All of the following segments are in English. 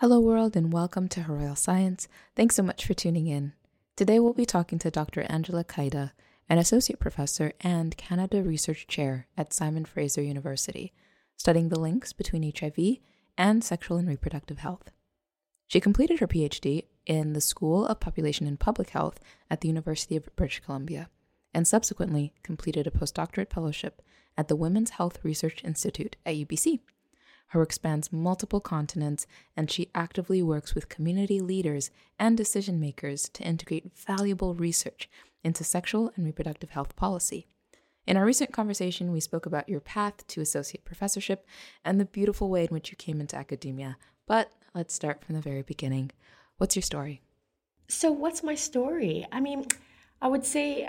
Hello, world, and welcome to Royal Science. Thanks so much for tuning in. Today, we'll be talking to Dr. Angela Kaida, an associate professor and Canada Research Chair at Simon Fraser University, studying the links between HIV and sexual and reproductive health. She completed her PhD in the School of Population and Public Health at the University of British Columbia, and subsequently completed a postdoctorate fellowship at the Women's Health Research Institute at UBC. Her spans multiple continents, and she actively works with community leaders and decision makers to integrate valuable research into sexual and reproductive health policy. In our recent conversation, we spoke about your path to associate professorship and the beautiful way in which you came into academia. But let's start from the very beginning. What's your story? So, what's my story? I mean, I would say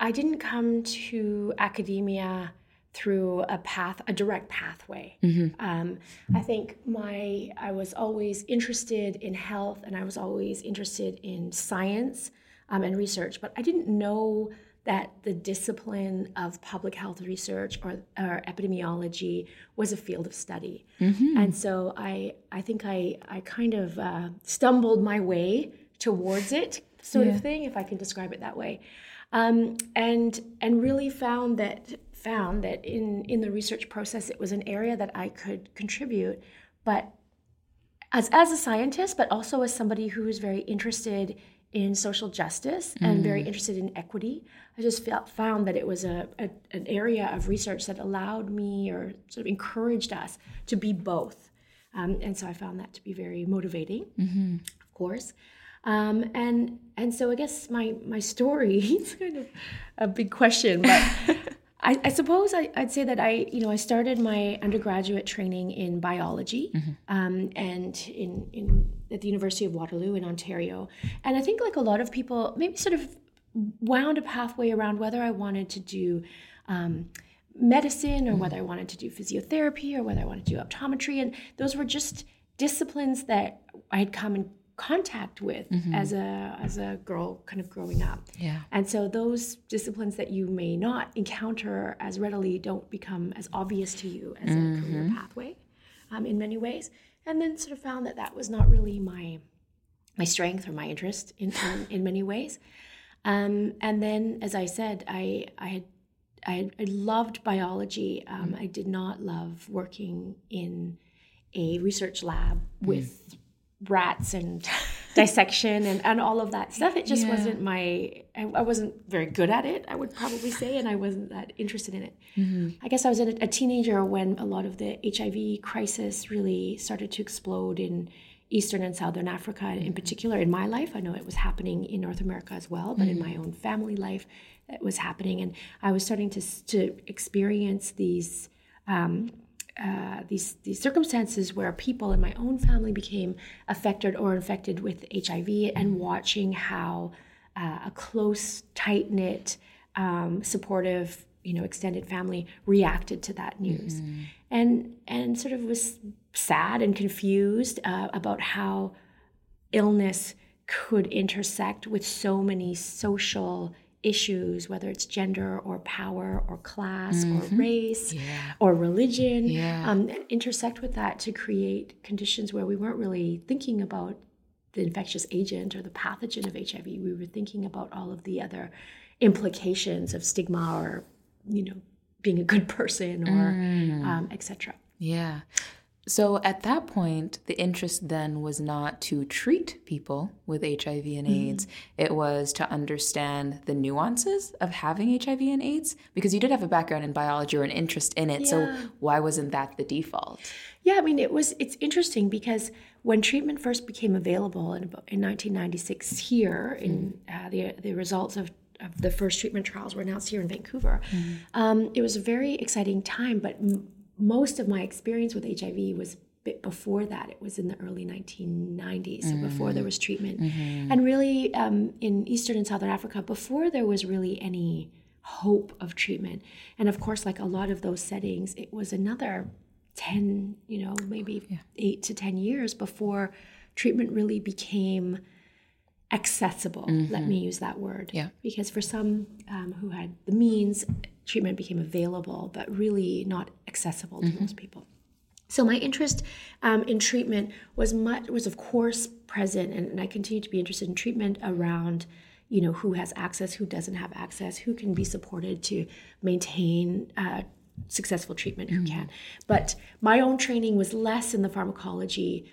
I didn't come to academia through a path, a direct pathway. Mm-hmm. Um, I think my I was always interested in health, and I was always interested in science um, and research, but I didn't know that the discipline of public health research or, or epidemiology was a field of study. Mm-hmm. And so I I think I I kind of uh, stumbled my way towards it, sort yeah. of thing, if I can describe it that way. Um, and and really found that found that in in the research process it was an area that I could contribute, but as as a scientist, but also as somebody who is very interested in social justice mm. and very interested in equity. I just felt, found that it was a, a, an area of research that allowed me or sort of encouraged us to be both. Um, and so I found that to be very motivating, mm-hmm. of course. Um, and and so I guess my my story is kind of a big question, but I, I suppose I, would say that I, you know, I started my undergraduate training in biology, mm-hmm. um, and in in at the University of Waterloo in Ontario, and I think like a lot of people, maybe sort of wound a pathway around whether I wanted to do. Um, medicine or mm-hmm. whether I wanted to do physiotherapy or whether I wanted to do optometry and those were just disciplines that I had come in contact with mm-hmm. as a as a girl kind of growing up. Yeah. And so those disciplines that you may not encounter as readily don't become as obvious to you as mm-hmm. a career mm-hmm. pathway um, in many ways. And then sort of found that that was not really my my strength or my interest in in, in many ways. Um, and then, as I said, I I had I, I loved biology. Um, mm. I did not love working in a research lab with mm rats and dissection and, and all of that stuff. It just yeah. wasn't my, I, I, wasn't very good at it, I would probably say, and I wasn't that interested in it. Mm-hmm. I guess I was a, a, teenager when a lot of the HIV crisis really started to explode in Eastern and Southern Africa in mm-hmm. particular. In my life, I know it was happening in North America as well, but mm-hmm. in my own family life, it was happening. And I was starting to, to experience these. Um, uh, these these circumstances where people in my own family became affected or infected with HIV, and watching how uh, a close, tight knit, um, supportive, you know, extended family reacted to that news, mm-hmm. and and sort of was sad and confused uh, about how illness could intersect with so many social issues, whether it's gender or power or class mm-hmm. or race yeah. or religion, yeah. um, intersect with that to create conditions where we weren't really thinking about the infectious agent or the pathogen of HIV. We were thinking about all of the other implications of stigma or, you know, being a good person or mm. um, etc. Yeah. So at that point, the interest then was not to treat people with HIV and mm-hmm. AIDS. Mm-hmm. It was to understand the nuances of having HIV and AIDS because you did have a background in biology or an interest in it. Yeah. So why wasn't that the default? Yeah, I mean, it was. It's interesting because when treatment first became available in, in 1996 here, in mm-hmm. uh, the the results of of the first treatment trials were announced here in Vancouver. Mm-hmm. Um, it was a very exciting time, but m- most of my experience with HIV was before that. It was in the early 1990s, so mm-hmm. before there was treatment. Mm-hmm. And really, um, in Eastern and Southern Africa, before there was really any hope of treatment. And of course, like a lot of those settings, it was another 10, you know, maybe yeah. eight to 10 years before treatment really became accessible. Mm-hmm. Let me use that word. Yeah. Because for some um, who had the means, treatment became available, but really not accessible to mm-hmm. most people. So my interest um, in treatment was much was of course present, and, and I continue to be interested in treatment around you know who has access, who doesn't have access, who can be supported to maintain uh, successful treatment, who mm-hmm. can. But my own training was less in the pharmacology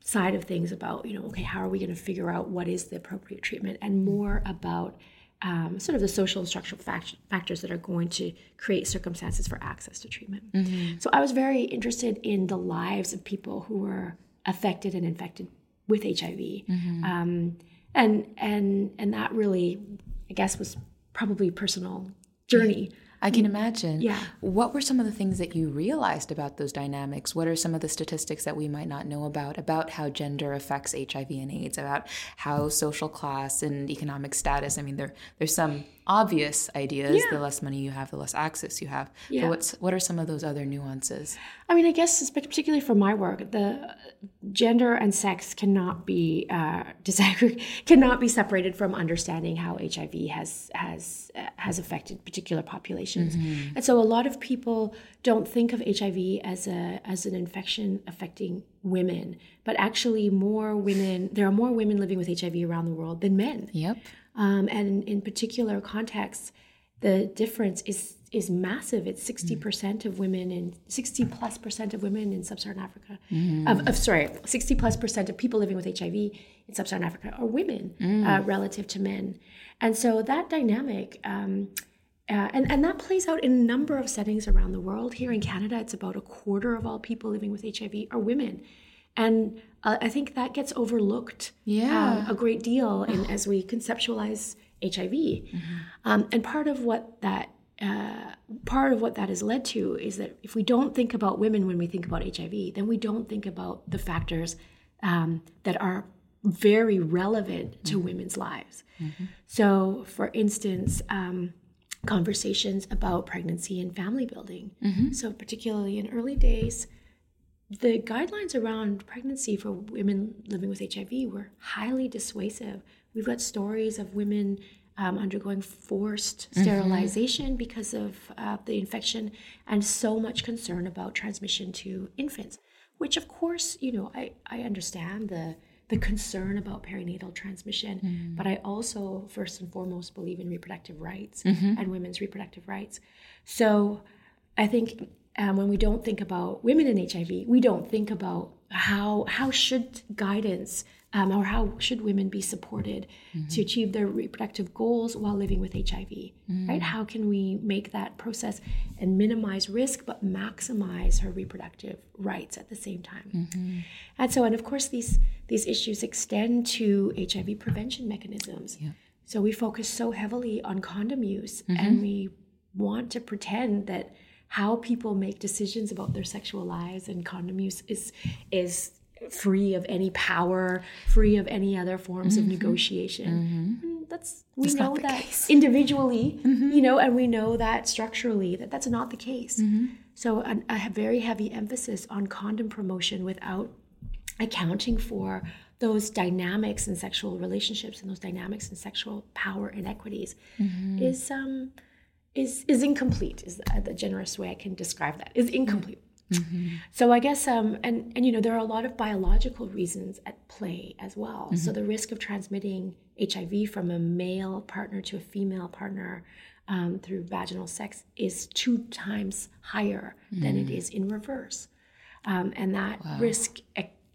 side of things about you know okay how are we going to figure out what is the appropriate treatment and more about um, sort of the social and structural fact- factors that are going to create circumstances for access to treatment. Mm-hmm. So I was very interested in the lives of people who were affected and infected with HIV, mm-hmm. um, and and and that really, I guess, was probably personal journey. I can imagine. Yeah. What were some of the things that you realized about those dynamics? What are some of the statistics that we might not know about about how gender affects HIV and AIDS, about how social class and economic status? I mean, there there's some obvious ideas. Yeah. The less money you have, the less access you have. Yeah. But what's what are some of those other nuances? I mean, I guess particularly for my work, the gender and sex cannot be uh, disaggregated, cannot be separated from understanding how HIV has has uh, has affected particular populations. Mm-hmm. And so, a lot of people don't think of HIV as a as an infection affecting women, but actually, more women. There are more women living with HIV around the world than men. Yep. Um, and in particular contexts, the difference is is massive. It's sixty mm. percent of women in sixty plus percent of women in sub-Saharan Africa. Mm. Of, of, sorry, sixty plus percent of people living with HIV in sub-Saharan Africa are women mm. uh, relative to men, and so that dynamic. Um, uh, and, and that plays out in a number of settings around the world. Here in Canada, it's about a quarter of all people living with HIV are women. And uh, I think that gets overlooked yeah. uh, a great deal in, as we conceptualize HIV. Mm-hmm. Um, and part of what that uh, part of what that has led to is that if we don't think about women when we think about HIV, then we don't think about the factors um, that are very relevant to mm-hmm. women's lives. Mm-hmm. So, for instance, um, conversations about pregnancy and family building. Mm-hmm. So, particularly in early days, the guidelines around pregnancy for women living with HIV were highly dissuasive. We've got stories of women um, undergoing forced mm-hmm. sterilization because of uh, the infection and so much concern about transmission to infants, which, of course, you know, I, I understand the the concern about perinatal transmission, mm-hmm. but I also, first and foremost, believe in reproductive rights mm-hmm. and women's reproductive rights. So I think um, when we don't think about women in HIV, we don't think about how how should guidance um, or how should women be supported mm-hmm. to achieve their reproductive goals while living with HIV, mm-hmm. right? How can we make that process and minimize risk but maximize her reproductive rights at the same time? Mm-hmm. And so, and of course, these these issues extend to HIV prevention mechanisms. Yeah. So we focus so heavily on condom use, and mm-hmm. we want to pretend that how people make decisions about their sexual lives and condom use is is free of any power, free of any other forms mm-hmm. of negotiation. Mm-hmm. That's we that's know that case. individually, mm-hmm. you know, and we know that structurally that that's not the case. Mm-hmm. So a, a very heavy emphasis on condom promotion without accounting for those dynamics in sexual relationships and those dynamics in sexual power inequities mm-hmm. is um is is incomplete is the, the generous way i can describe that is incomplete mm-hmm. so i guess um and and you know there are a lot of biological reasons at play as well mm-hmm. so the risk of transmitting hiv from a male partner to a female partner um, through vaginal sex is two times higher mm. than it mm. in reverse um, and that wow. risk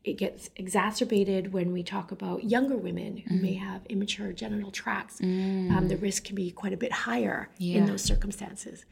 it gets exacerbated when we talk about younger women who mm. may have immature genital tracts. Mm. Um, the risk can be quite a bit higher yeah. in those circumstances.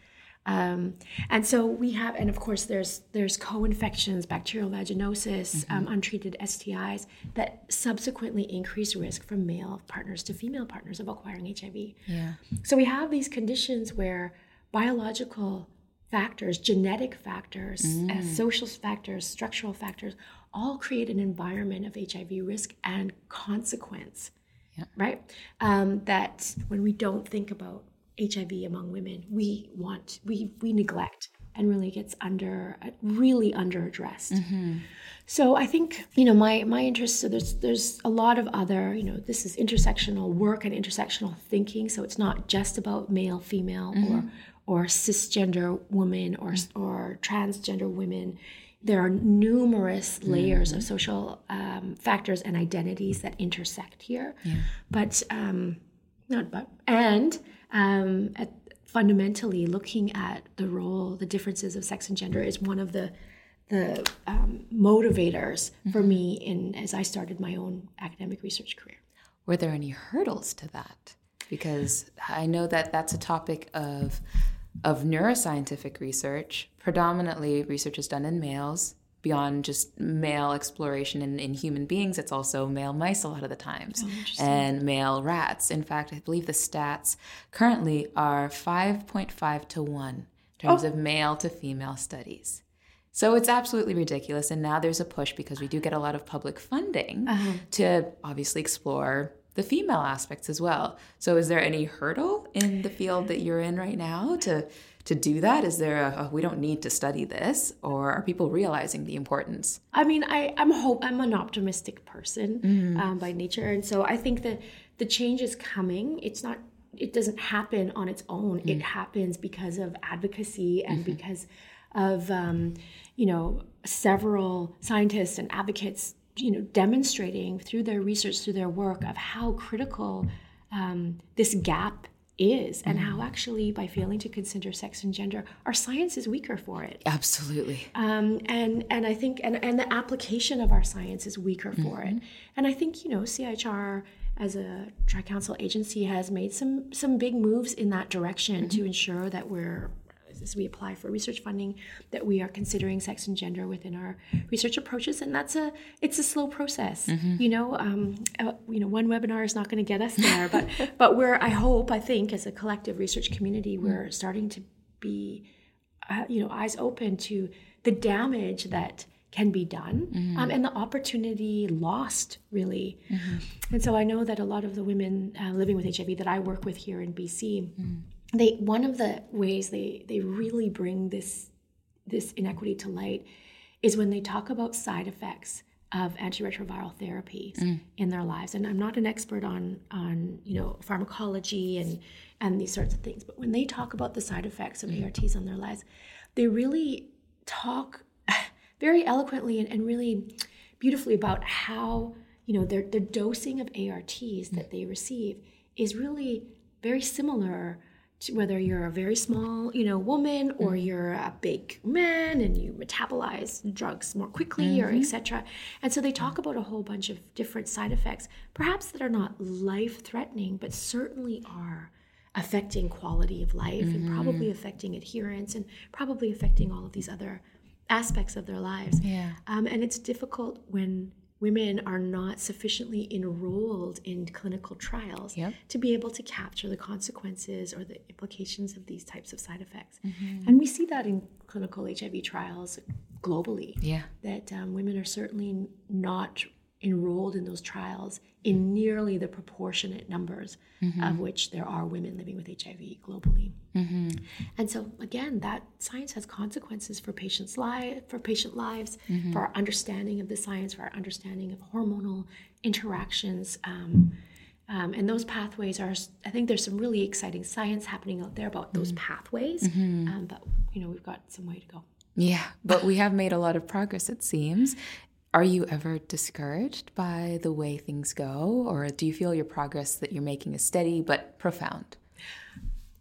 Um, and so we have, and of course, there's there's co-infections, bacterial vaginosis, mm-hmm. um, untreated STIs that subsequently increase risk from male partners to female partners of acquiring HIV. Yeah. So we have these conditions where biological factors, genetic factors, mm. uh, social factors, structural factors all create an environment of HIV risk and consequence, yeah. right? Um, that when we don't think about HIV among women, we want we we neglect and really gets under really under addressed. Mm-hmm. So I think you know my my interest. So there's there's a lot of other you know this is intersectional work and intersectional thinking. So it's not just about male, female, mm-hmm. or or cisgender women or or transgender women there are numerous layers mm-hmm. of social um, factors and identities that intersect here. Yeah. But um, not but and um, at, fundamentally looking at the role, the differences of sex and gender is one of the the um, motivators mm-hmm. for me in as I started my own academic research career. Were there any hurdles to that? Because I know that that's a topic of of neuroscientific research. Predominantly, research is done in males. Beyond just male exploration in, in human beings, it's also male mice a lot of the times oh, and male rats. In fact, I believe the stats currently are 5.5 to 1 in terms oh. of male to female studies. So it's absolutely ridiculous. And now there's a push because we do get a lot of public funding uh-huh. to obviously explore the female aspects as well. So is there any hurdle in the field that you're in right now to to do that? Is there a, we don't need to study this, or are people realizing the importance? I mean, I I'm hope I'm an optimistic person mm-hmm. um, by nature, and so I think that the change is coming. It's not. It doesn't happen on its own. Mm-hmm. It happens because of advocacy and mm-hmm. because of um, you know several scientists and advocates you know, demonstrating through their research, through their work, of how critical um, this gap is, and how actually by failing to consider sex and gender, our science is weaker for it. Absolutely. Um, and and I think and and the application of our science is weaker for mm-hmm. it. And I think you know CIHR as a tri-council agency has made some some big moves in that direction mm-hmm. to ensure that we're as we apply for research funding that we are considering sex and gender within our research approaches and that's a it's a slow process mm-hmm. you know um, uh, you know one webinar is not going to get us there but but we're i hope i think as a collective research community mm-hmm. we're starting to be uh, you know eyes open to the damage that can be done mm-hmm. um, and the opportunity lost really mm-hmm. and so i know that a lot of the women uh, living with hiv that i work with here in bc mm-hmm they one of the ways they they really bring this this inequity to light is when they talk about side effects of antiretroviral therapies mm. in their lives and i'm not an expert on on you know pharmacology and and these sorts of things but when they talk about the side effects of mm. arts on their lives they really talk very eloquently and, and really beautifully about how you know their, their dosing of arts mm. that they receive is really very similar whether you're a very small, you know, woman or mm-hmm. you're a big man and you metabolize drugs more quickly mm-hmm. or etc. And so they talk about a whole bunch of different side effects, perhaps that are not life threatening, but certainly are affecting quality of life mm-hmm. and probably affecting adherence and probably affecting all of these other aspects of their lives. Yeah. Um, and it's difficult when women are not sufficiently enrolled in clinical trials yep. to be able to capture the consequences or the implications of these types of side effects. Mm-hmm. And we see that in clinical HIV trials globally. Yeah. That um, women are certainly not enrolled in those trials in nearly the proportionate numbers mm-hmm. of which there are women living with HIV globally. Mm-hmm. And so again, that science has consequences for patients' life, for patient lives, mm-hmm. for our understanding of the science, for our understanding of hormonal interactions. Um, um, and those pathways are, I think there's some really exciting science happening out there about those mm-hmm. pathways. Mm-hmm. Um, but, you know, we've got some way to go. Yeah, but we have made a lot of progress, it seems. Are you ever discouraged by the way things go, or do you feel your progress that you're making is steady but profound?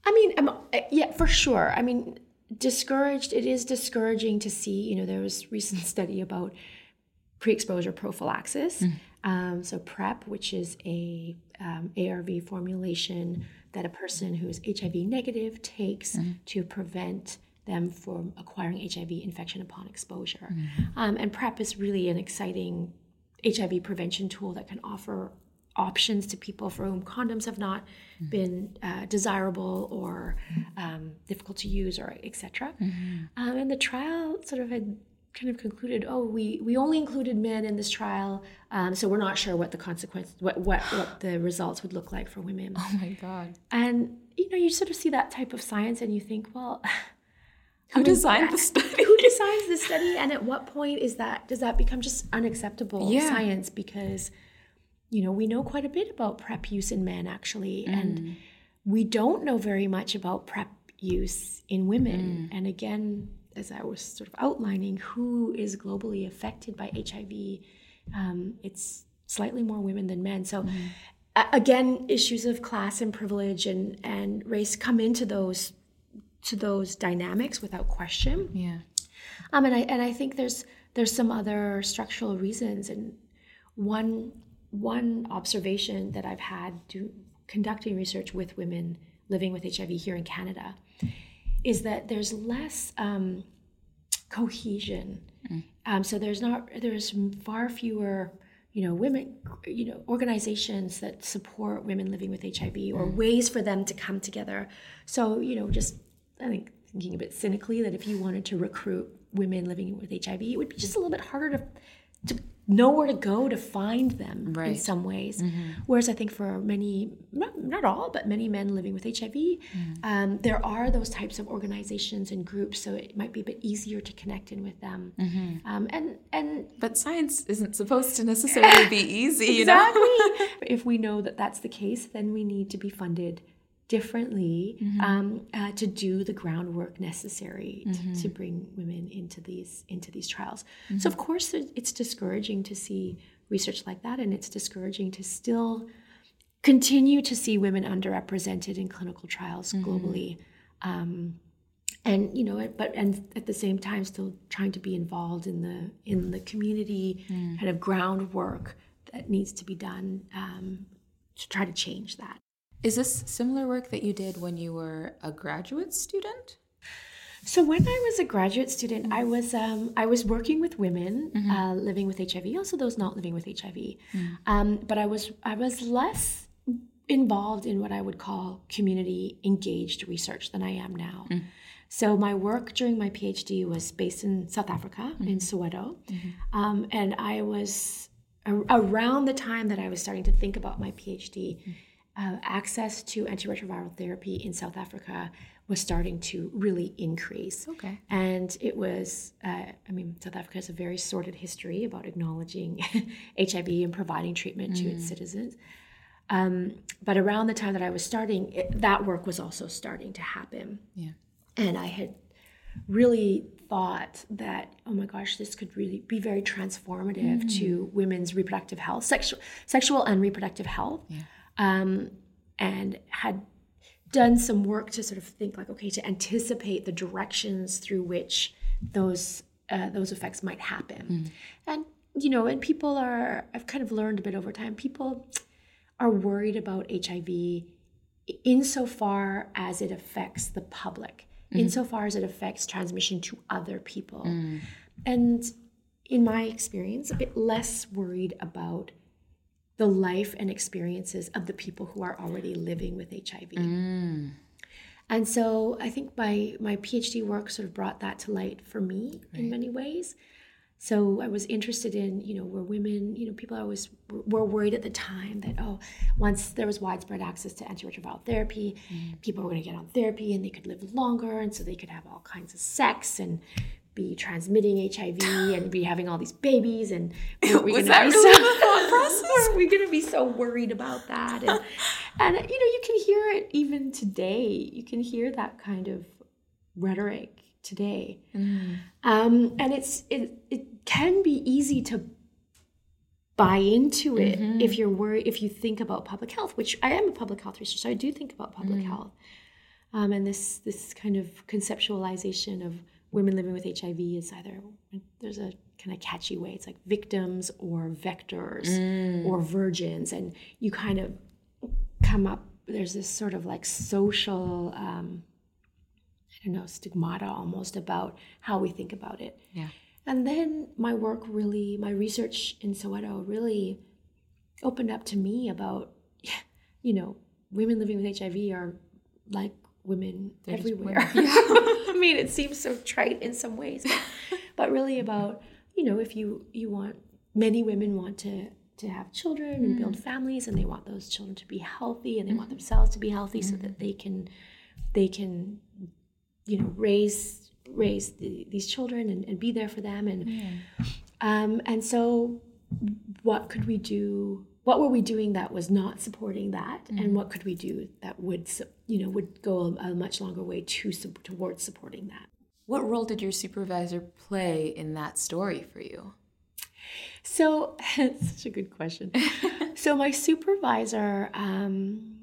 I mean, I'm, yeah, for sure. I mean, discouraged. It is discouraging to see. You know, there was recent study about pre-exposure prophylaxis. Mm. Um, so PrEP, which is a um, ARV formulation that a person who is HIV negative takes mm. to prevent them from acquiring HIV infection upon exposure. Mm-hmm. Um, and PrEP is really an exciting HIV prevention tool that can offer options to people for whom condoms have not mm-hmm. been uh, desirable or um, difficult to use or etc. Mm-hmm. Um, and the trial sort of had kind of concluded, oh, we, we only included men in this trial, um, so we're not sure what the consequence, what, what what the results would look like for women. Oh my god! And you know, you sort of see that type of science, and you think, well, who designed the study? Who designs the study, and at what point is that does that become just unacceptable yeah. science? Because you know we know quite a bit about PrEP use in men actually, mm. and we don't know very much about PrEP use in women. Mm. And again, as I was sort of outlining, who is globally affected by HIV, um, it's slightly more women than men. So, mm-hmm. again, issues of class and privilege and and race come into those to those dynamics without question. Yeah. Um, and I and I think there's there's some other structural reasons, and one one observation that I've had do, conducting research with women living with HIV here in Canada is that there's less um, cohesion. Mm. Um, so there's not there's far fewer you know women you know organizations that support women living with HIV or mm. ways for them to come together. So you know just I think thinking a bit cynically that if you wanted to recruit women living with HIV, it would be just a little bit harder to, to know where to go to find them right. in some ways. Mm-hmm. Whereas I think for many, not, not, all, but many men living with HIV, mm-hmm. um, there are those types of organizations and groups, so it might be a bit easier to connect in with them. Mm-hmm. Um, and and but science isn't supposed to necessarily be easy, exactly. you know. if we know that that's the case, then we need to be funded differently mm-hmm. um, uh, to do the groundwork necessary mm-hmm. to, to, bring women into these into these trials. Mm-hmm. So of course it's discouraging to see research like that, and it's discouraging to still continue to see women underrepresented in clinical trials mm-hmm. globally. Um, and you know but and at the same time still trying to be involved in the in the community mm. kind of groundwork that needs to be done um, to try to change that is this similar work that you did when you were a graduate student? So when I was a graduate student, I was um, I was working with women mm-hmm. uh, living with HIV, also those not living with HIV. Mm. Um, but I was I was less involved in what I would call community engaged research than I am now. Mm. So my work during my PhD was based in South Africa mm-hmm. in Soweto, mm-hmm. um, and I was around the time that I was starting to think about my PhD. Uh, access to antiretroviral therapy in South Africa was starting to really increase. Okay. And it was, uh, I mean, South Africa has a very sordid history about acknowledging HIV and providing treatment mm. to its mm. citizens. Um, but around the time that I was starting, it, that work was also starting to happen. Yeah. And I had really thought that oh my gosh this could really be very transformative mm. to women's reproductive health sexual sexual and reproductive health yeah um, and had done some work to sort of think like okay to anticipate the directions through which those uh, those effects might happen mm. and you know and people are i've kind of learned a bit over time people are worried about hiv insofar as it affects the public mm. insofar as it affects transmission to other people mm. and in my experience a bit less worried about the life and experiences of the people who are already living with HIV. Mm. And so I think my my PhD work sort of brought that to light for me right. in many ways. So I was interested in, you know, were women, you know, people always were worried at the time that, oh, once there was widespread access to antiretroviral therapy, mm. people were going to get on therapy and they could live longer. And so they could have all kinds of sex and be transmitting HIV and be having all these babies and were we was that really so, the thought process? Are we going to be so worried about that? And, and you know, you can hear it even today. You can hear that kind of rhetoric today, mm. um, and it's it it can be easy to buy into it mm-hmm. if you're worried if you think about public health which i am a public health researcher so i do think about public mm. health um, and this this kind of conceptualization of women living with HIV is either there's a kind of catchy way. It's like victims or vectors mm. or virgins, and you kind of come up. There's this sort of like social, um, I don't know, stigmata almost about how we think about it. Yeah. And then my work really, my research in Soweto really opened up to me about, you know, women living with HIV are like women They're everywhere. Women. I mean, it seems so trite in some ways, but, but really about you know if you you want many women want to to have children and build mm. families, and they want those children to be healthy, and they want mm-hmm. themselves to be healthy, so that mm-hmm. they can they can you know raise raise the, these children and, and, be there for them and yeah. um, and so what could we do what were we doing that was not supporting that mm-hmm. and what could we do that would you know would go a, much longer way to towards supporting that What role did your supervisor play in that story for you? So, it's such a good question. so, my supervisor um,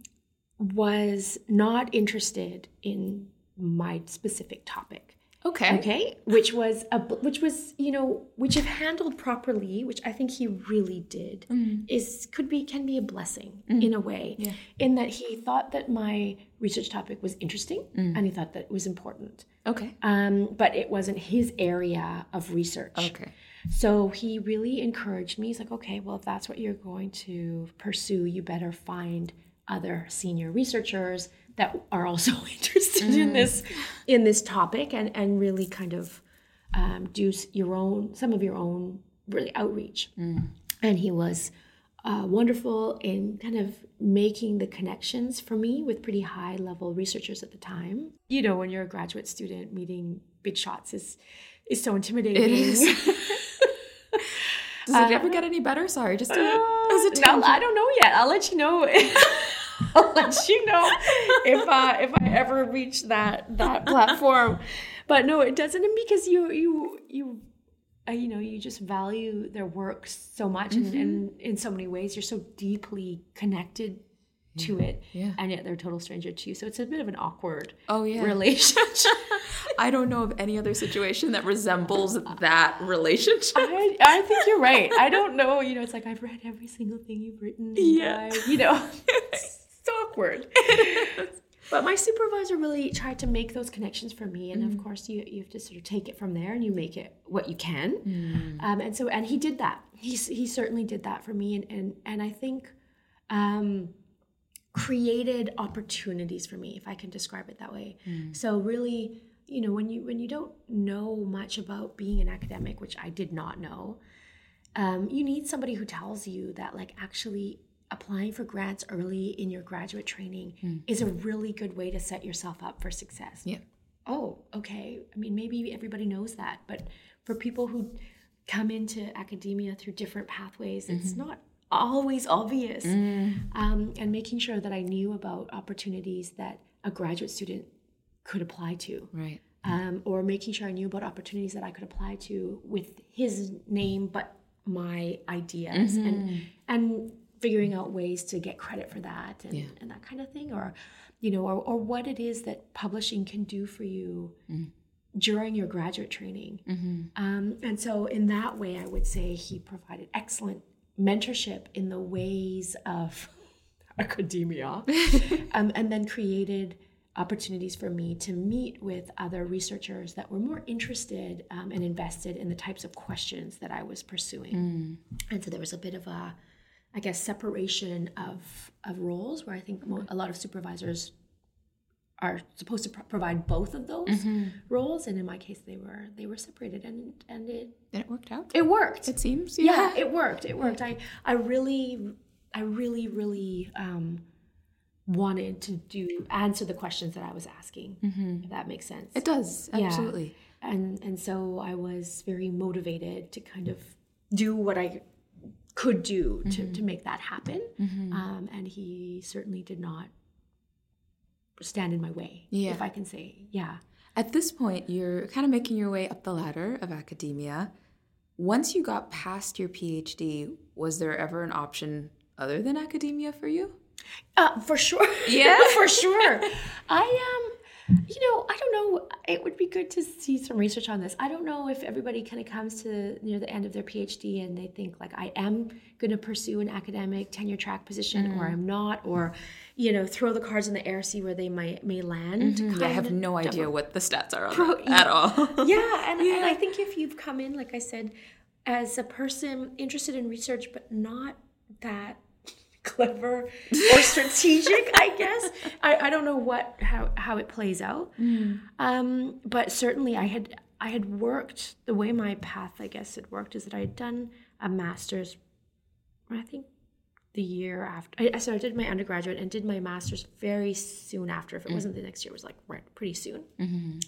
was not interested in my specific topic. Okay. Okay, which was a which was you know which if handled properly, which I think he really did, mm. is could be can be a blessing mm. in a way, yeah. in that he thought that my research topic was interesting mm. and he thought that it was important. Okay. Um, but it wasn't his area of research. Okay. So he really encouraged me. He's like, okay, well, if that's what you're going to pursue, you better find other senior researchers that are also interested mm. in this in this topic and and really kind of um, do your own some of your own really outreach. Mm. And he was uh, wonderful in kind of making the connections for me with pretty high level researchers at the time. You know, when you're a graduate student, meeting big shots is is so intimidating. It is. Does it uh, ever get any better? Sorry, just to, uh, as a no, I don't know yet. I'll let you know. I'll let you know if uh, if I ever reach that that platform. But no, it doesn't because you you you uh, you know you just value their work so much mm-hmm. and, and, in so many ways you're so deeply connected to it yeah. and yet they're a total stranger to you. So it's a bit of an awkward oh yeah. relationship. I don't know of any other situation that resembles that relationship. I, I, think you're right. I don't know you know it's like i've read every single thing you've written yeah. I, you know awkward. but my supervisor really tried to make those connections for me and mm. of course you, you have to sort of take it from there and you make it what you can mm. um, and so and he did that he, he certainly did that for me and and, and i think um, created opportunities for me if i can describe it that way mm. so really you know when you when you don't know much about being an academic which i did not know um, you need somebody who tells you that like actually applying for grants early in your graduate training mm. is a really good way to set yourself up for success. Yeah. Oh, okay. I mean, maybe everybody knows that, but for people who come into academia through different pathways, mm-hmm. it's not always obvious. Mm. Um, and making sure that I knew about opportunities that a graduate student could apply to. Right. Um, or making sure I knew about opportunities that I could apply to with his name, but my ideas mm-hmm. and and figuring out ways to get credit for that and, yeah. and that kind of thing or you know or, or what it is that publishing can do for you mm-hmm. during your graduate training mm-hmm. um, and so in that way i would say he provided excellent mentorship in the ways of academia um, and then created opportunities for me to meet with other researchers that were more interested um, and invested in the types of questions that I was pursuing. Mm. And so there was a bit of a I guess, separation of of roles, where I think a lot of supervisors are supposed to pro- provide both of those mm-hmm. roles, and in my case, they were they were separated, and and it and it worked out. It worked. It seems. Yeah, yeah it worked. It worked. I I really I really really um, wanted to do answer the questions that I was asking. Mm-hmm. If that makes sense. It does absolutely. Yeah. And and so I was very motivated to kind of do what I could do to, mm-hmm. to make that happen. Mm-hmm. Um, and he certainly did not stand in my way, yeah. if I can say, yeah. At this point, you're kind of making your way up the ladder of academia. Once you got past your PhD, was there ever an option other than academia for you? Uh, for sure. Yeah, for sure. I um you know, I don't know. It would be good to see some research on this. I don't know if everybody kind of comes to near the end of their PhD and they think like I am going to pursue an academic tenure track position mm. or I'm not, or you know, throw the cards in the air, see where they might may land. Mm-hmm. Yeah, I have no idea what the stats are on Pro, that at all. yeah, and, yeah. and I think if you've come in, like I said, as a person interested in research but not that clever or strategic i guess I, I don't know what how, how it plays out mm. um, but certainly i had i had worked the way my path i guess had worked is that i had done a master's i think the year after I, so i did my undergraduate and did my master's very soon after if it mm. wasn't the next year it was like right pretty soon mm-hmm.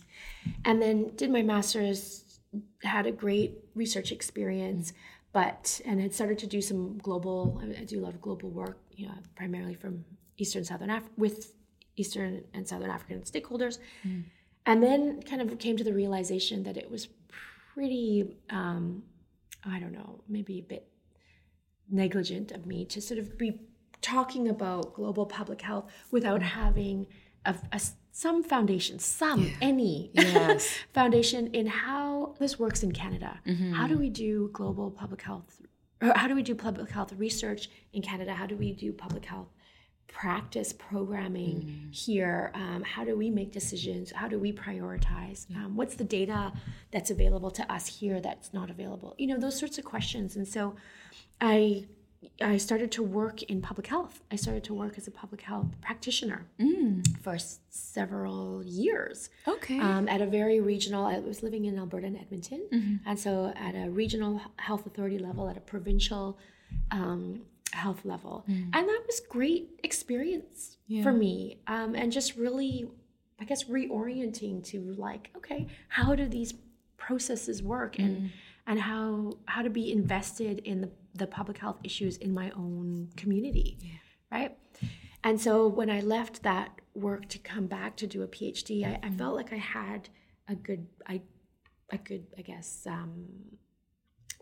and then did my master's had a great research experience mm but and had started to do some global. I do a lot of global work, you know, primarily from Eastern Southern Af- with Eastern and Southern African stakeholders, mm. and then kind of came to the realization that it was pretty, um, I don't know, maybe a bit negligent of me to sort of be talking about global public health without having a, a some foundation, some, yeah. any yes. foundation in how this works in Canada. Mm-hmm. How do we do global public health? Or how do we do public health research in Canada? How do we do public health practice programming mm-hmm. here? Um, how do we make decisions? How do we prioritize? Yeah. Um, what's the data that's available to us here that's not available? You know, those sorts of questions. And so I I started to work in public health. I started to work as a public health practitioner mm. for s- several years. Okay. Um, at a very regional, I was living in Alberta and Edmonton. Mm-hmm. And so at a regional health authority level, at a provincial um, health level. Mm. And that was great experience yeah. for me. Um, and just really, I guess, reorienting to like, okay, how do these processes work? Mm. And and how how to be invested in the, the public health issues in my own community yeah. right and so when i left that work to come back to do a phd i, I felt like i had a good i a good i guess um,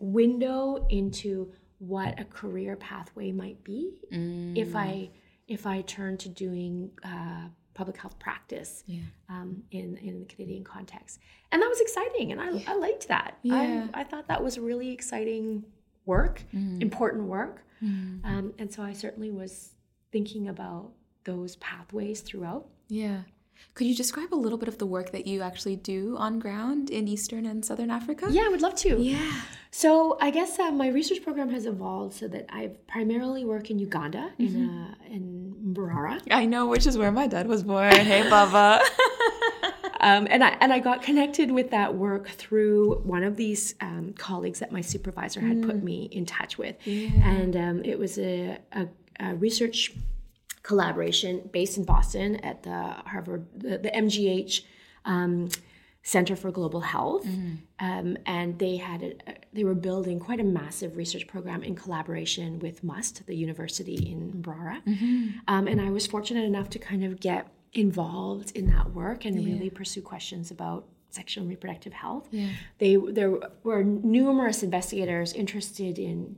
window into what a career pathway might be mm. if i if i turn to doing uh, public health practice yeah. um, in in the Canadian context, and that was exciting, and I, yeah. I liked that. Yeah. I, I thought that was really exciting work, mm. important work, mm. um, and so I certainly was thinking about those pathways throughout. Yeah. Could you describe a little bit of the work that you actually do on ground in Eastern and Southern Africa? Yeah, I would love to. Yeah. So I guess uh, my research program has evolved so that I primarily work in Uganda, mm-hmm. in uh, in Mbarara. I know, which is where my dad was born. hey, Baba. um, and I and I got connected with that work through one of these um, colleagues that my supervisor had mm. put me in touch with, yeah. and um, it was a, a, a research collaboration based in Boston at the Harvard, the, the MGH um, Center for Global Health, mm-hmm. um, and they had a, they were building quite a massive research program in collaboration with MUST, the university in Mbarara, mm-hmm. um, and I was fortunate enough to kind of get involved in that work and yeah. really pursue questions about sexual and reproductive health. Yeah. They there were numerous investigators interested in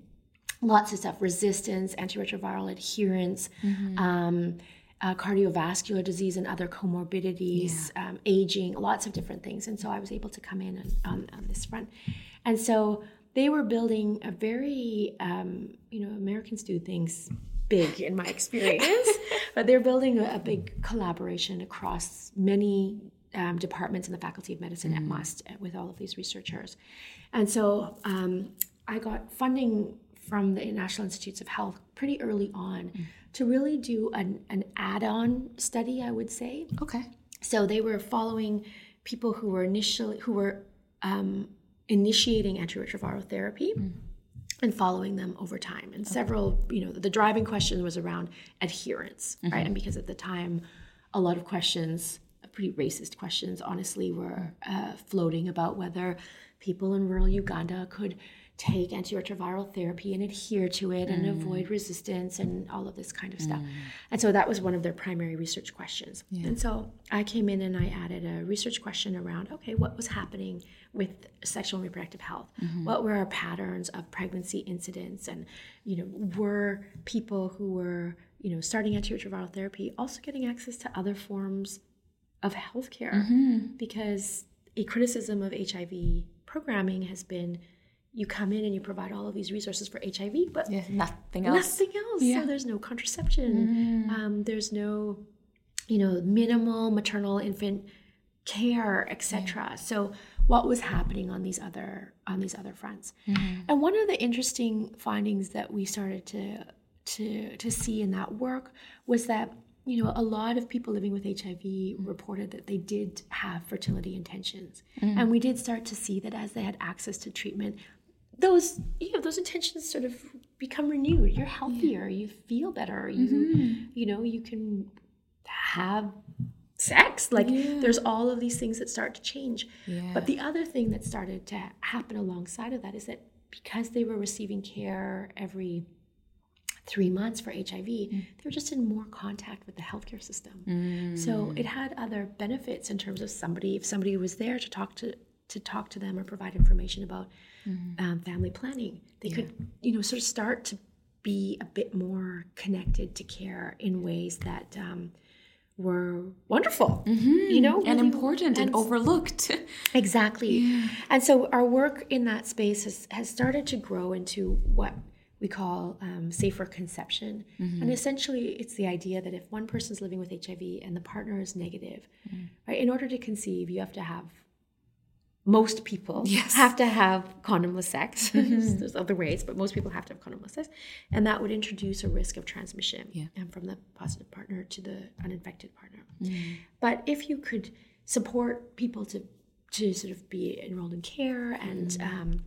lots of stuff resistance, antiretroviral adherence, mm-hmm. um, uh, cardiovascular disease and other comorbidities, yeah. um, aging, lots of different things. And so I was able to come in on, on, on this front. And so they were building a very, um, you know, Americans do things big in my experience, but they're building a, a, big collaboration across many um, departments in the Faculty of Medicine mm. at MUST with all of these researchers. And so um, I got funding from the National Institutes of Health pretty early on mm. to really do an, an add on study, I would say. Okay. So they were following people who were initially, who were um, initiating antiretroviral therapy. Mm. And following them over time, and okay. several, you know, the driving question was around adherence, mm-hmm. right? And because at the time, a lot of questions, pretty racist questions, honestly, were uh, floating about whether people in rural Uganda could take antiretroviral therapy and adhere to it mm. and avoid resistance and all of this kind of stuff. Mm. And so that was one of their primary research questions. Yeah. And so I came in and I added a research question around okay, what was happening with sexual and reproductive health? Mm-hmm. What were our patterns of pregnancy incidence? And, you know, were people who were, you know, starting antiretroviral therapy also getting access to other forms of healthcare? Mm-hmm. Because a criticism of HIV programming has been you come in and you provide all of these resources for HIV, but yeah, nothing else. Nothing else. Yeah. So there's no contraception. Mm. Um, there's no, you know, minimal maternal infant care, etc. Yeah. So what was happening on these other on these other fronts? Mm. And one of the interesting findings that we started to to to see in that work was that you know, a lot of people living with HIV reported that they did have fertility intentions. Mm. And we did start to see that as they had access to treatment, those you know those intentions sort of become renewed you're healthier yeah. you feel better you mm-hmm. you know you can have sex like yeah. there's all of these things that start to change yeah. but the other thing that started to happen alongside of that is that because they were receiving care every three months for HIV, mm. they were just in more contact with the healthcare system. Mm. So it had other benefits in terms of somebody, if somebody was there to talk to to talk to them or provide information about mm. um, family planning, they yeah. could, you know, sort of start to be a bit more connected to care in ways that um, were wonderful, mm-hmm. you know, and important and, and overlooked. exactly. Yeah. And so our work in that space has, has started to grow into what we call um, safer conception. Mm-hmm. And essentially, it's the idea that if one person is living with HIV and the partner is negative, mm-hmm. right, in order to conceive, you have to have most people yes. have to have condomless sex. Mm-hmm. There's other ways, but most people have to have condomless sex, and that would introduce a risk of transmission yeah. and from the positive partner to the uninfected partner. Mm. But if you could support people to to sort of be enrolled in care, and mm. um,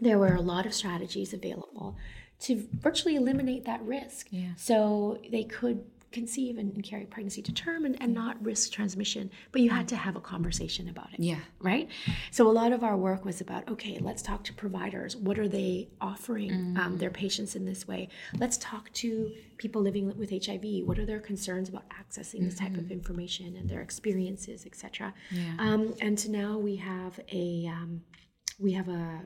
there were a lot of strategies available to virtually eliminate that risk. Yeah. So they could conceive and, carry pregnancy to term and, and not risk transmission but you had to have a conversation about it yeah right so a lot of our work was about okay let's talk to providers what are they offering um, mm. um, their patients in this way let's talk to people living with hiv what are their concerns about accessing this type of mm-hmm. information and their experiences etc yeah. um, and so now we have a um, we have a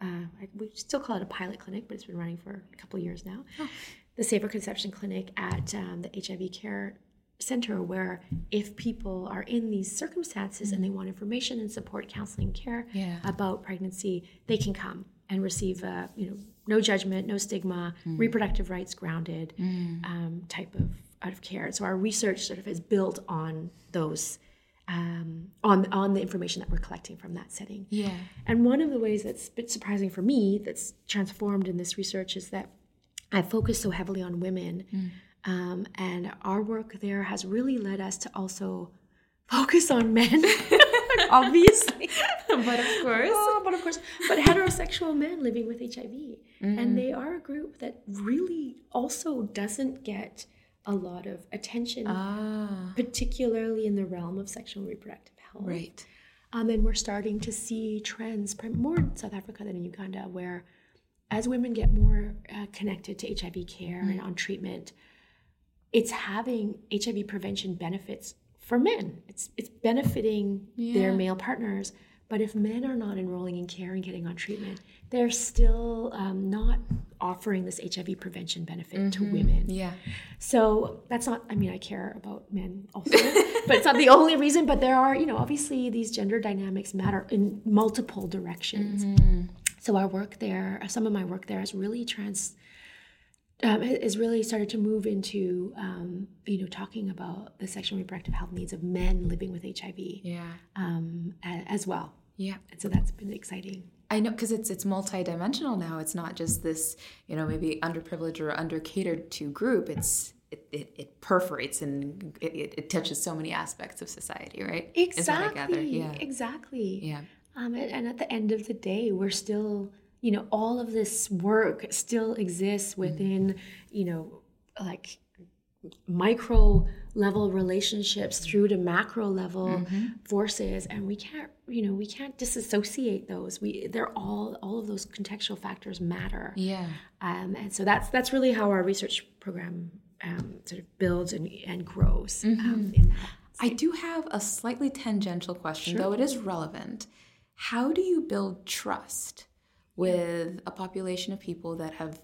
uh, we still call it a pilot clinic, but it's been running for a couple years now. Oh the Safer Conception Clinic at um, the HIV Care Center, where if people are in these circumstances mm-hmm. and they want information and support, counseling, care yeah. about pregnancy, they can come and receive a you know no judgment, no stigma, mm. reproductive rights grounded mm. um, type of out of care. So our research sort of is built on those. Um, on on the information that we're collecting from that setting. Yeah. And one of the ways that's a bit surprising for me that's transformed in this research is that I focus so heavily on women. Mm. Um, and our work there has really led us to also focus on men, obviously. but of course. Oh, but of course. But heterosexual men living with HIV. Mm-hmm. And they are a group that really also doesn't get a lot of attention, ah. particularly in the realm of sexual and reproductive health. Right. Um, and we're starting to see trends more in South Africa than in Uganda where as women get more uh, connected to HIV care mm and on treatment, it's having HIV prevention benefits for men. It's it's benefiting yeah. their male partners. But if men are not enrolling in care and getting on treatment, they're still um, not offering this HIV prevention benefit mm-hmm. to women. Yeah. So that's not, I mean, I care about men also, but it's not the only reason. But there are, you know, obviously these gender dynamics matter in multiple directions. Mm-hmm. So our work there, uh, some of my work there has really trans um, has really started to move into um, you know talking about the sexual and reproductive health needs of men living with HIV. Yeah. Um, as well. Yeah. And so that's been exciting. I know because it's it's multidimensional now. It's not just this you know maybe underprivileged or under catered to group. It's it, it, it, perforates and it, it, touches so many aspects of society, right? Exactly. Yeah. Exactly. Yeah. Um, and, and, at the end of the day, we're still, you know, all of this work still exists mm-hmm. within, mm-hmm. you know, like micro level relationships through to macro level mm-hmm. forces and we can't you know we can't disassociate those we they're all all of those contextual factors matter yeah um, and so that's that's really how our research program um, sort of builds and, and grows um, mm-hmm. um, I do have a slightly tangential question, sure. though it is relevant. How do you build trust with a population of people that have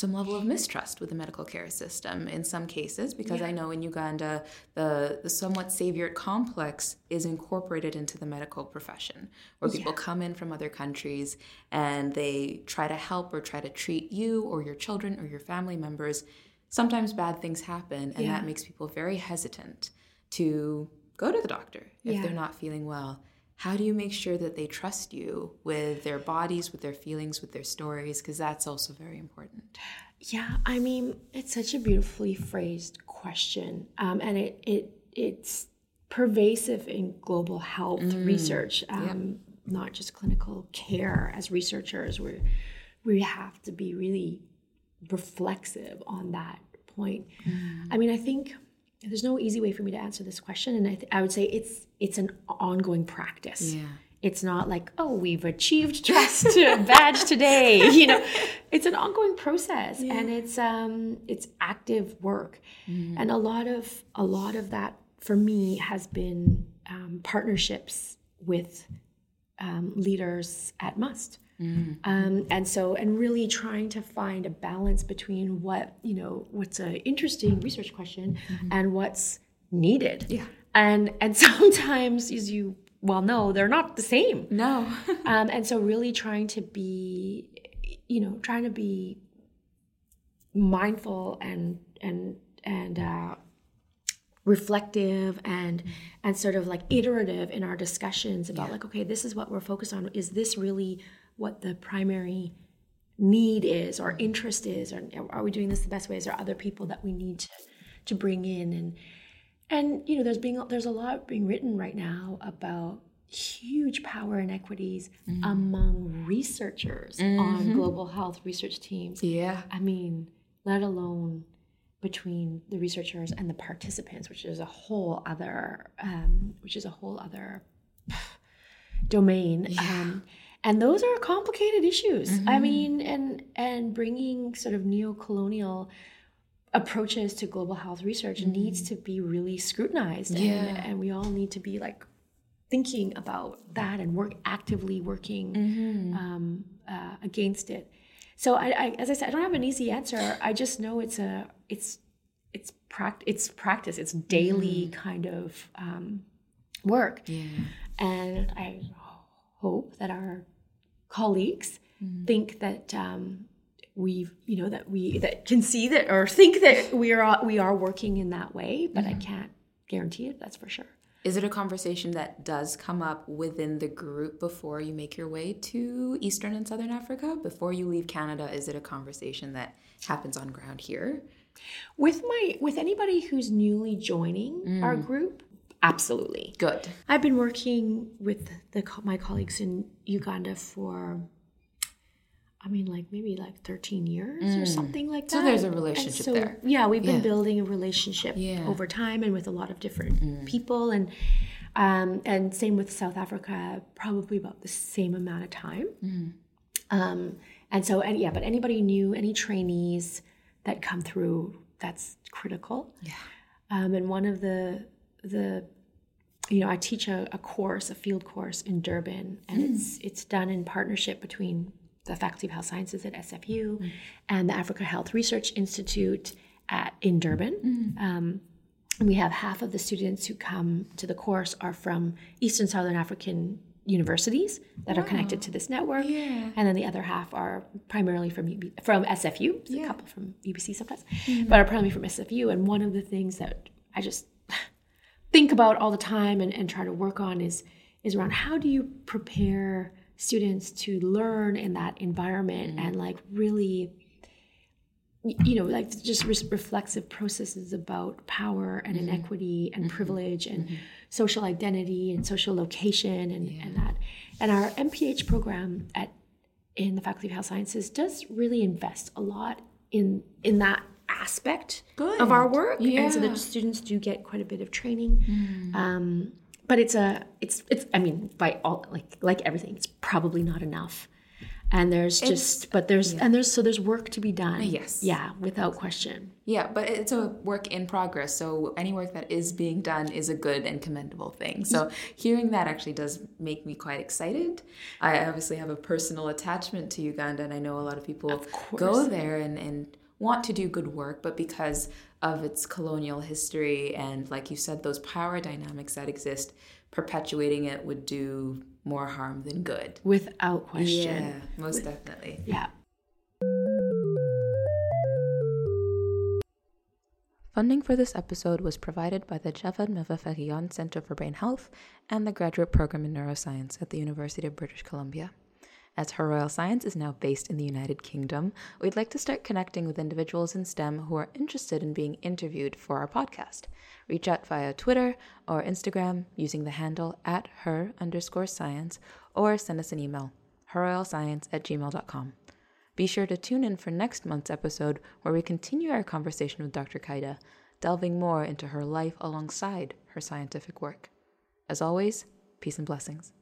some level of mistrust with the medical care system in some cases because yeah. I know in Uganda the the somewhat savior complex is incorporated into the medical profession where people yeah. come in from other countries and they try to help or try to treat you or your children or your family members sometimes bad things happen and yeah. that makes people very hesitant to go to the doctor if they're not feeling well how do you make sure that they trust you with their bodies, with their feelings, with their stories? Because that's also very important. Yeah, I mean, it's such a beautifully phrased question, um, and it it it's pervasive in global health mm. research, um, not just clinical care. As researchers, we we have to be really reflexive on that point. Mm. I mean, I think there's no easy way for me to answer this question and I, th- I would say it's it's an ongoing practice. Yeah. It's not like oh we've achieved trust badge today you know. It's an ongoing process and it's um it's active work. And a lot of a lot of that for me has been um, partnerships with um, leaders at MUST. Um, and so and really trying to find a balance between what you know what's an interesting research question and what's needed. Yeah. And and sometimes as you well know they're not the same. No. um, and so really trying to be you know trying to be mindful and and and uh, reflective and and sort of like iterative in our discussions about like okay this is what we're focused on. Is this really what the primary need is or interest is? Or are we doing this the best way is there other people that we need to to bring in? And and you know there's being there's a lot being written right now about huge power inequities among researchers on global health research teams. Yeah. i mean let alone between the researchers and the participants which is a whole other um, which is a whole other domain. Um, and those are complicated issues. I mean and and bringing sort of neo-colonial approaches to global health research needs to be really scrutinized and, Yeah. and we all need to be like thinking about that and work actively working um, uh, against it. So I, I as i said i don't have an easy answer. I just know it's a it's it's pract it's practice. It's daily kind of um, work. Yeah. and I hope that our colleagues think that um, we've you know that we that can see that or think that we are we are working in that way, but I mm-hmm. can't guarantee it. That's for sure. Is it a conversation that does come up within the group before you make your way to Eastern and Southern Africa? Before you leave Canada, is it a conversation that happens on ground here? With my with anybody who's newly joining our mm. group, absolutely. Good. I've been working with the my colleagues in Uganda for, I mean, like maybe like thirteen years or something like that. So there's a relationship so, there. Yeah, we've been Yeah. building a relationship Yeah. over time and with a lot of different people, and um, and same with South Africa, probably about the same amount of time. Um, and so, and yeah, but anybody new, any trainees that come through, that's critical. Yeah. Um, and one of the the you know I teach a, a course, a field course in Durban, and it's it's done in partnership between the Faculty of Health Sciences at SFU mm-hmm. and the Africa Health Research Institute at in Durban. Mm-hmm. Um, we have half of the students who come to the course are from Eastern Southern African universities that are connected to this network, Yeah. and then the other half are primarily from UB, from SFU. Yeah. a couple from UBC sometimes, mm-hmm. but are primarily from SFU. And one of the things that I just think about all the time and, and try to work on is is around how do you prepare students to learn in that environment mm-hmm. and like really you know like just re- reflexive processes about power and mm-hmm. inequity and mm-hmm. privilege and social identity and social location and, and that. And our mph program at in the faculty of health sciences does really invest a lot in in that aspect of our Good. work. And so Yeah. the students do get quite a bit of training. Um, but it's a it's it's i mean by all like like everything it's probably not enough and there's just but there's and there's so there's work to be done Yes. yeah without question Yeah, but it's a work in progress. So any work that is being done is a good and commendable thing. So hearing that actually does make me quite excited. I obviously have a personal attachment to Uganda, and I know a lot of people go there and, and want to do good work, but because of its colonial history and, like you said, those power dynamics that exist, perpetuating it would do more harm than good. without question Yeah, most definitely. yeah Funding for this episode was provided by the Djavad Mowafaghian Center for Brain Health and the Graduate Program in Neuroscience at the University of British Columbia. As Her Royal Science is now based in the United Kingdom, we'd like to start connecting with individuals in STEM who are interested in being interviewed for our podcast. Reach out via Twitter or Instagram using the handle at her underscore science or send us an email, herroyalscience at gmail.com. Be sure to tune in for next month's episode where we continue our conversation with Dr. Kaida, delving more into her life alongside her scientific work. As always, peace and blessings.